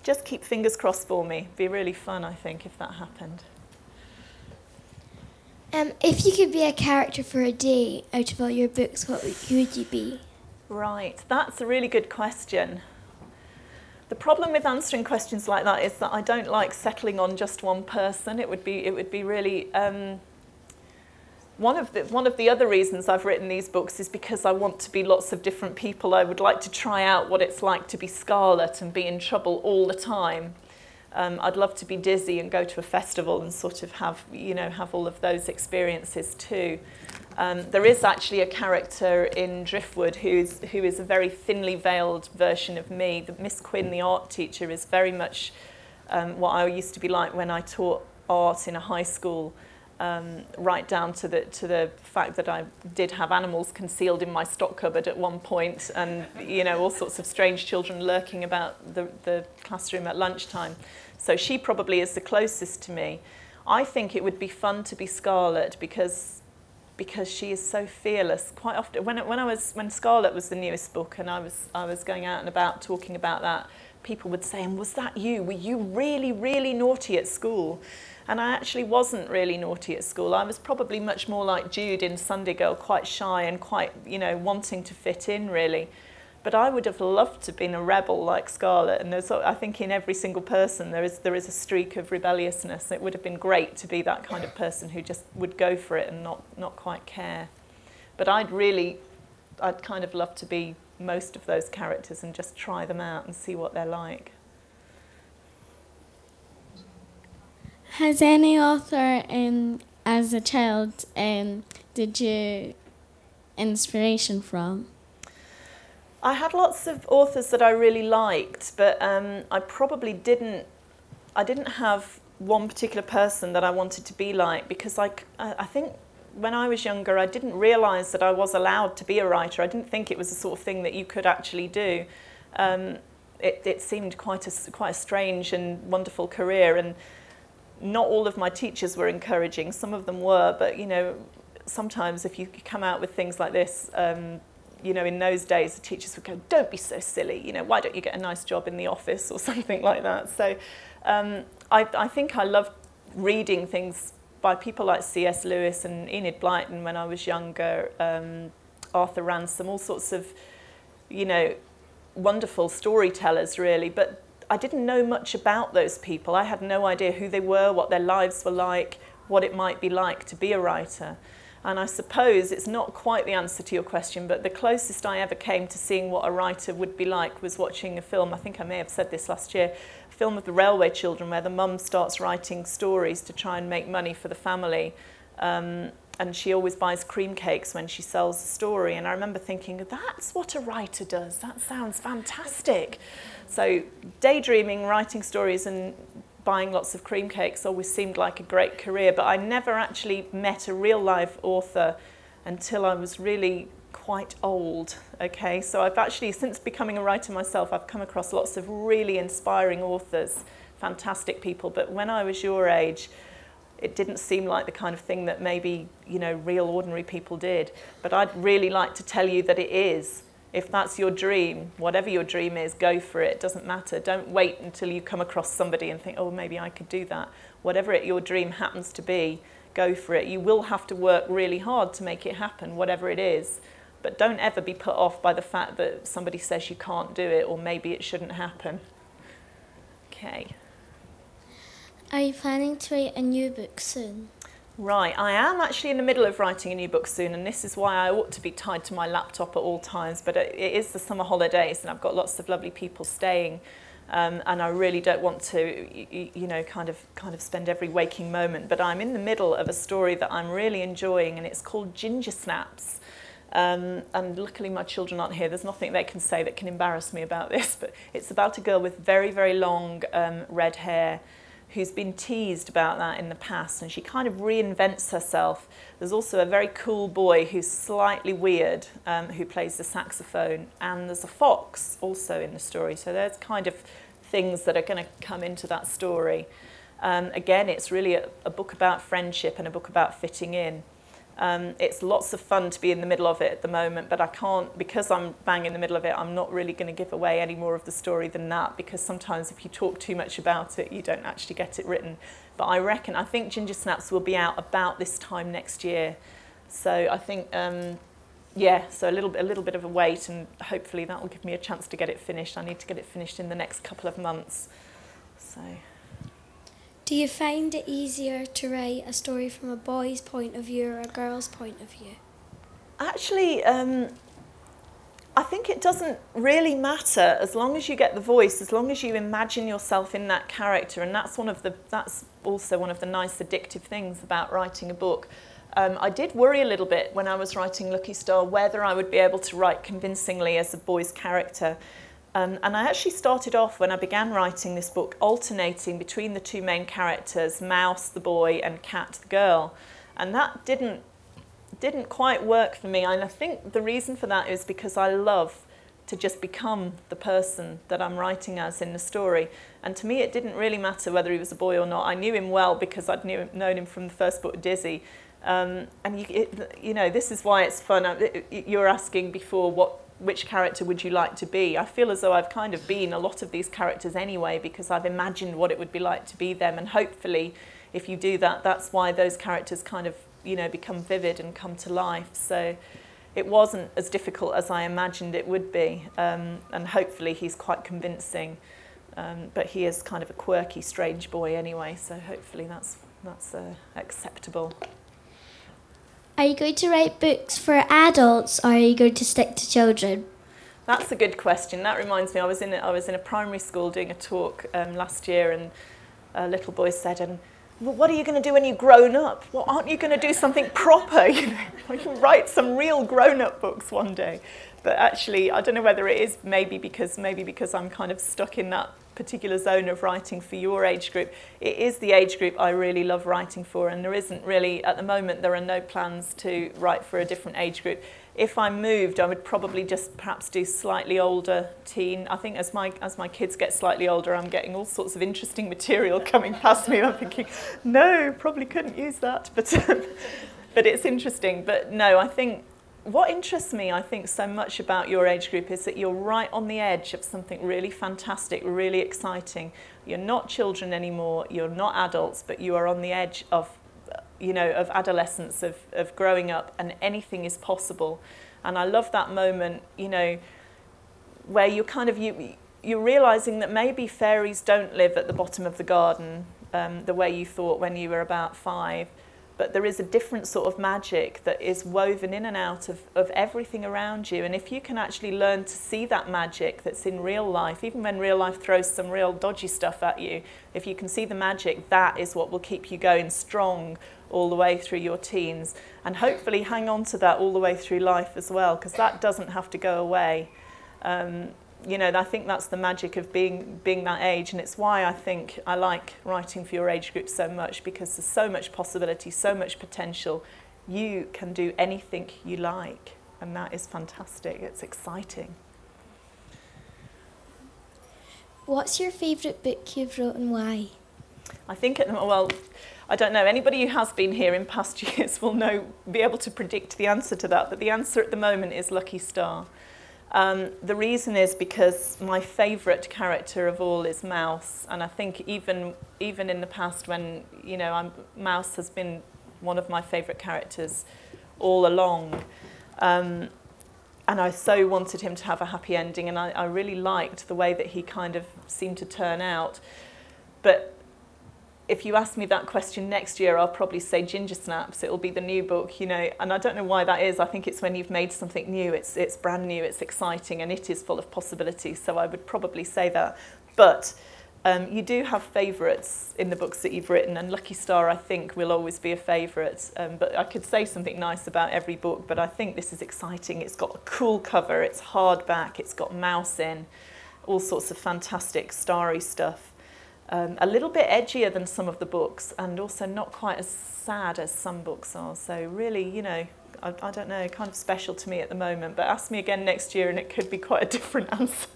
Just keep fingers crossed for me. It'd be really fun, I think, if that happened. Um, if you could be a character for a day out of all your books, what would, who would you be? Right, that's a really good question. The problem with answering questions like that is that I don't like settling on just one person. It would be, it would be really... Um, one of, the, one of the other reasons I've written these books is because I want to be lots of different people. I would like to try out what it's like to be Scarlett and be in trouble all the time. Um, I'd love to be dizzy and go to a festival and sort of have, you know, have all of those experiences too. Um, there is actually a character in Driftwood who's, who is a very thinly veiled version of me. The Miss Quinn, the art teacher, is very much um, what I used to be like when I taught art in a high school, um, right down to the, to the fact that I did have animals concealed in my stock cupboard at one point and, you know, all sorts of strange children lurking about the, the classroom at lunchtime. So she probably is the closest to me. I think it would be fun to be Scarlett because because she is so fearless. Quite often, when, when I was when Scarlett was the newest book, and I was I was going out and about talking about that, people would say, "And was that you? Were you really really naughty at school?" And I actually wasn't really naughty at school. I was probably much more like Jude in Sundae Girl, quite shy and quite you know wanting to fit in really. But I would have loved to have been a rebel like Scarlett. and there's, I think in every single person there is, there is a streak of rebelliousness. It would have been great to be that kind of person who just would go for it and not, not quite care. But I'd really, I'd kind of love to be most of those characters and just try them out and see what they're like. Has any author, um, as a child, um, did you inspiration from? I had lots of authors that I really liked, but um, I probably didn't, I didn't have one particular person that I wanted to be like because I, I think when I was younger, I didn't realise that I was allowed to be a writer. I didn't think it was the sort of thing that you could actually do. Um, it, it seemed quite a, quite a strange and wonderful career and not all of my teachers were encouraging. Some of them were, but you know, sometimes if you come out with things like this, um, you know, in those days, the teachers would go, don't be so silly, you know, why don't you get a nice job in the office or something like that. So um, I, I think I loved reading things by people like C.S. Lewis and Enid Blyton when I was younger, um, Arthur Ransome, all sorts of, you know, wonderful storytellers really, but I didn't know much about those people. I had no idea who they were, what their lives were like, what it might be like to be a writer. And I suppose it's not quite the answer to your question, but the closest I ever came to seeing what a writer would be like was watching a film, I think I may have said this last year, a film of the railway children where the mum starts writing stories to try and make money for the family. Um, and she always buys cream cakes when she sells a story. And I remember thinking, that's what a writer does. That sounds fantastic. So daydreaming, writing stories, and buying lots of cream cakes always seemed like a great career. But I never actually met a real life author until I was really quite old. Okay, so I've actually, since becoming a writer myself, I've come across lots of really inspiring authors, fantastic people. But when I was your age, it didn't seem like the kind of thing that maybe you know real ordinary people did. But I'd really like to tell you that it is. If that's your dream, whatever your dream is, go for it. It doesn't matter. Don't wait until you come across somebody and think, oh, maybe I could do that. Whatever it, your dream happens to be, go for it. You will have to work really hard to make it happen, whatever it is. But don't ever be put off by the fact that somebody says you can't do it or maybe it shouldn't happen. Okay. Are you planning to write a new book soon? Right, I am actually in the middle of writing a new book soon, and this is why I ought to be tied to my laptop at all times. But it is the summer holidays, and I've got lots of lovely people staying, um, and I really don't want to, you know, kind of kind of spend every waking moment. But I'm in the middle of a story that I'm really enjoying, and it's called Ginger Snaps. Um, and luckily my children aren't here. There's nothing they can say that can embarrass me about this, but it's about a girl with very, very long um, red hair who's been teased about that in the past and she kind of reinvents herself. There's also a very cool boy who's slightly weird um, who plays the saxophone and there's a fox also in the story. So there's kind of things that are going to come into that story. Um, again, it's really a, a book about friendship and a book about fitting in. Um, it's lots of fun to be in the middle of it at the moment, but I can't, because I'm bang in the middle of it, I'm not really going to give away any more of the story than that, because sometimes if you talk too much about it, you don't actually get it written. But I reckon, I think Ginger Snaps will be out about this time next year. So I think, um, yeah, so a little, a little bit of a wait, and hopefully that will give me a chance to get it finished. I need to get it finished in the next couple of months. So. Do you find it easier to write a story from a boy's point of view or a girl's point of view? Actually, um, I think it doesn't really matter as long as you get the voice, as long as you imagine yourself in that character, and that's one of the that's also one of the nice addictive things about writing a book. Um, I did worry a little bit when I was writing Lucky Star whether I would be able to write convincingly as a boy's character um, and I actually started off when I began writing this book alternating between the two main characters, Mouse the boy and Cat the girl. And that didn't didn't quite work for me. And I think the reason for that is because I love to just become the person that I'm writing as in the story. And to me, it didn't really matter whether he was a boy or not. I knew him well because I'd knew, known him from the first book, Dizzy. Um, and you, it, you know, this is why it's fun. You're asking before what which character would you like to be? I feel as though I've kind of been a lot of these characters anyway because I've imagined what it would be like to be them and hopefully if you do that that's why those characters kind of you know become vivid and come to life so it wasn't as difficult as I imagined it would be um, and hopefully he's quite convincing um, but he is kind of a quirky strange boy anyway so hopefully that's that's uh, acceptable. Are you going to write books for adults or are you going to stick to children? That's a good question. That reminds me, I was in a, I was in a primary school doing a talk um, last year, and a little boy said, "And well, what are you going to do when you've grown up? Well, aren't you going to do something proper? You know, like write some real grown-up books one day." But actually, I don't know whether it is maybe because maybe because I'm kind of stuck in that particular zone of writing for your age group. It is the age group I really love writing for, and there isn't really, at the moment, there are no plans to write for a different age group. If I moved, I would probably just perhaps do slightly older teen. I think as my, as my kids get slightly older, I'm getting all sorts of interesting material coming past me. I'm thinking, no, probably couldn't use that. But, um, but it's interesting. But no, I think what interests me, I think, so much about your age group is that you're right on the edge of something really fantastic, really exciting. You're not children anymore, you're not adults, but you are on the edge of, you know, of adolescence, of, of growing up, and anything is possible. And I love that moment, you know, where you're kind of, you, you're realizing that maybe fairies don't live at the bottom of the garden um, the way you thought when you were about five but there is a different sort of magic that is woven in and out of, of everything around you. And if you can actually learn to see that magic that's in real life, even when real life throws some real dodgy stuff at you, if you can see the magic, that is what will keep you going strong all the way through your teens. And hopefully hang on to that all the way through life as well, because that doesn't have to go away. Um, you know, I think that's the magic of being being that age, and it's why I think I like writing for your age group so much because there's so much possibility, so much potential. You can do anything you like, and that is fantastic. It's exciting. What's your favourite book you've wrote and why? I think at the well, I don't know. Anybody who has been here in past years will know, be able to predict the answer to that. But the answer at the moment is Lucky Star. Um, the reason is because my favourite character of all is Mouse, and I think even even in the past, when you know, I'm, Mouse has been one of my favourite characters all along, um, and I so wanted him to have a happy ending, and I, I really liked the way that he kind of seemed to turn out, but if you ask me that question next year, I'll probably say Ginger Snaps. It'll be the new book, you know, and I don't know why that is. I think it's when you've made something new, it's, it's brand new, it's exciting, and it is full of possibilities. So I would probably say that. But um, you do have favourites in the books that you've written, and Lucky Star, I think, will always be a favourite. Um, but I could say something nice about every book, but I think this is exciting. It's got a cool cover, it's hardback, it's got mouse in, all sorts of fantastic starry stuff um, a little bit edgier than some of the books and also not quite as sad as some books are. So really, you know, I, I don't know, kind of special to me at the moment. But ask me again next year and it could be quite a different answer.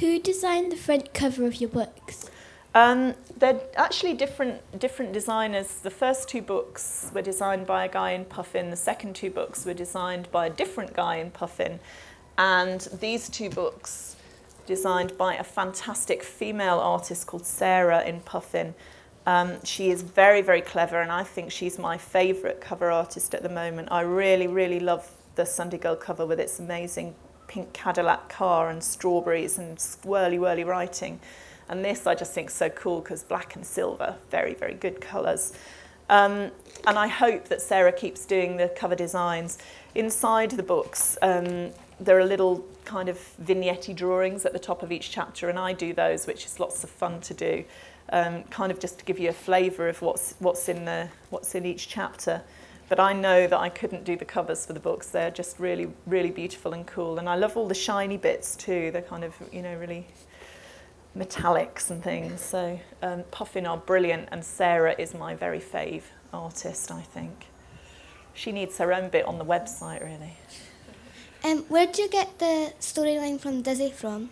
Who designed the front cover of your books? Um, they're actually different different designers. The first two books were designed by a guy in Puffin. The second two books were designed by a different guy in Puffin. And these two books designed by a fantastic female artist called Sarah in Puffin. Um, she is very, very clever, and I think she's my favourite cover artist at the moment. I really, really love the Sundae Girl cover with its amazing pink Cadillac car and strawberries and swirly, whirly writing. And this I just think is so cool because black and silver, very, very good colours. Um, and I hope that Sarah keeps doing the cover designs. Inside the books, um, there are little kind of vignette drawings at the top of each chapter, and I do those, which is lots of fun to do, um, kind of just to give you a flavour of what's, what's, in the, what's in each chapter. But I know that I couldn't do the covers for the books. They're just really, really beautiful and cool. And I love all the shiny bits too. They're kind of, you know, really metallics and things. So um, Puffin are brilliant, and Sarah is my very fave artist, I think. She needs her own bit on the website, really. Um, where did you get the storyline from Dizzy from?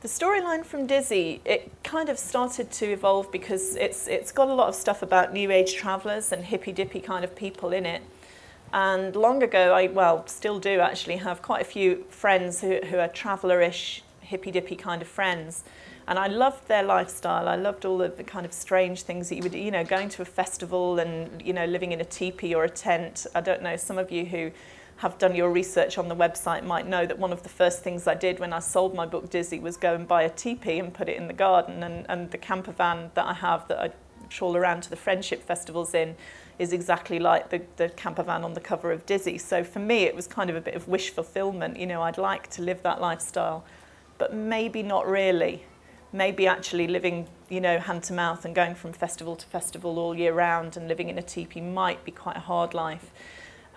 The storyline from Dizzy, it kind of started to evolve because it's, it's got a lot of stuff about New Age travellers and hippy dippy kind of people in it. And long ago, I, well, still do actually have quite a few friends who, who are traveller-ish, hippy dippy kind of friends. And I loved their lifestyle. I loved all of the kind of strange things that you would, you know, going to a festival and, you know, living in a teepee or a tent. I don't know, some of you who have done your research on the website might know that one of the first things I did when I sold my book Dizzy was go and buy a teepee and put it in the garden and, and the camper van that I have that I trawl around to the friendship festivals in is exactly like the, the camper van on the cover of Dizzy. So for me it was kind of a bit of wish fulfillment. You know, I'd like to live that lifestyle, but maybe not really. Maybe actually living, you know, hand to mouth and going from festival to festival all year round and living in a teepee might be quite a hard life.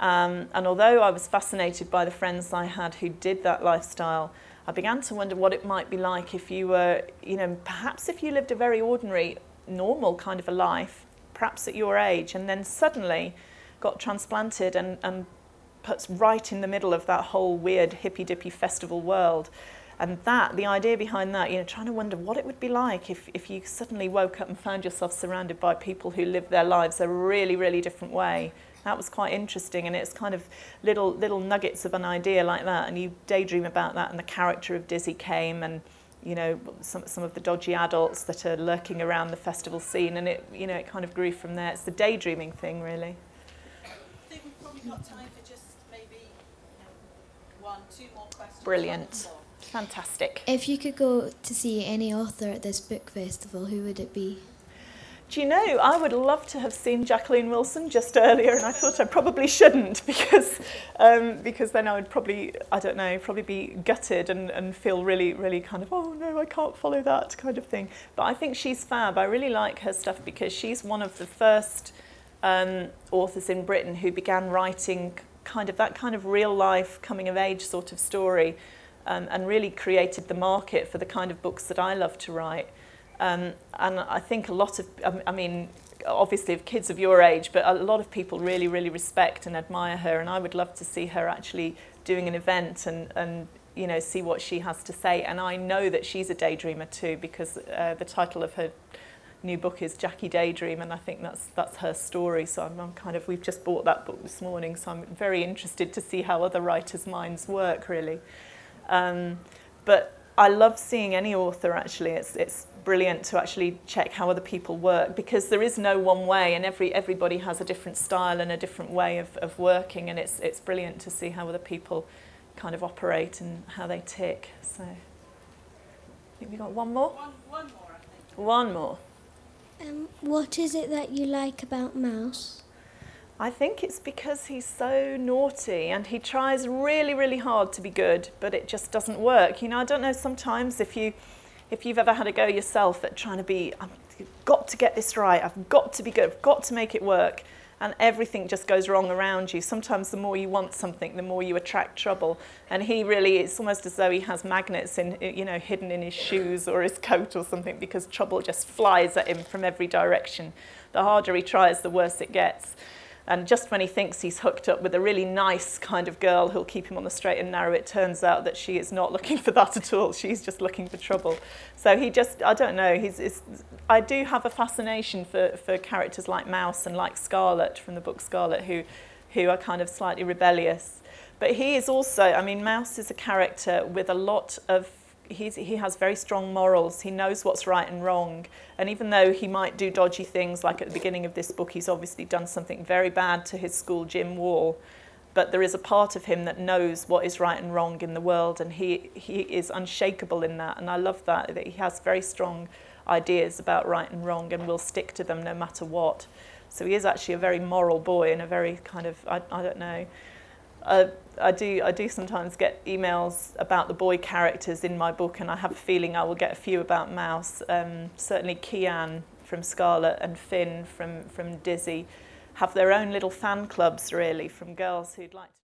Um, and although I was fascinated by the friends I had who did that lifestyle, I began to wonder what it might be like if you were, you know, perhaps if you lived a very ordinary, normal kind of a life, perhaps at your age, and then suddenly got transplanted and, and right in the middle of that whole weird hippy dippy festival world. And that, the idea behind that, you know, trying to wonder what it would be like if, if you suddenly woke up and found yourself surrounded by people who live their lives a really, really different way that was quite interesting and it's kind of little little nuggets of an idea like that and you daydream about that and the character of Dizzy came and you know some some of the dodgy adults that are lurking around the festival scene and it you know it kind of grew from there. It's the daydreaming thing really. I think we've probably got time for just maybe um, one two more questions. Brilliant. Fantastic. If you could go to see any author at this book festival who would it be Do you know, I would love to have seen Jacqueline Wilson just earlier, and I thought I probably shouldn't because, um, because then I would probably, I don't know, probably be gutted and, and feel really, really kind of, oh no, I can't follow that kind of thing. But I think she's fab. I really like her stuff because she's one of the first um, authors in Britain who began writing kind of that kind of real life coming of age sort of story um, and really created the market for the kind of books that I love to write. Um, and I think a lot of, I mean, obviously of kids of your age, but a lot of people really, really respect and admire her. And I would love to see her actually doing an event and, and you know, see what she has to say. And I know that she's a daydreamer too, because uh, the title of her new book is Jackie Daydream, and I think that's that's her story. So I'm, I'm kind of we've just bought that book this morning, so I'm very interested to see how other writers' minds work, really. Um, but I love seeing any author actually. It's it's brilliant to actually check how other people work because there is no one way and every everybody has a different style and a different way of, of working and it's it's brilliant to see how other people kind of operate and how they tick so I think we got one more One, one more, I think. one more Um, what is it that you like about Mouse? I think it's because he's so naughty and he tries really really hard to be good but it just doesn't work you know I don't know sometimes if you if you've ever had a go yourself at trying to be, I've got to get this right, I've got to be good, I've got to make it work, and everything just goes wrong around you. Sometimes the more you want something, the more you attract trouble. And he really, it's almost as though he has magnets in, you know, hidden in his shoes or his coat or something because trouble just flies at him from every direction. The harder he tries, the worse it gets. And just when he thinks he's hooked up with a really nice kind of girl who'll keep him on the straight and narrow, it turns out that she is not looking for that at all. She's just looking for trouble. So he just, I don't know, he's, he's, I do have a fascination for, for characters like Mouse and like Scarlett from the book Scarlett, who, who are kind of slightly rebellious. But he is also, I mean, Mouse is a character with a lot of he's, he has very strong morals. He knows what's right and wrong. And even though he might do dodgy things, like at the beginning of this book, he's obviously done something very bad to his school gym wall. But there is a part of him that knows what is right and wrong in the world, and he, he is unshakable in that. And I love that, that he has very strong ideas about right and wrong and will stick to them no matter what. So he is actually a very moral boy and a very kind of, I, I don't know, uh, I do I do sometimes get emails about the boy characters in my book, and I have a feeling I will get a few about Mouse. Um, certainly, Kian from Scarlet and Finn from from Dizzy have their own little fan clubs really from girls who'd like. To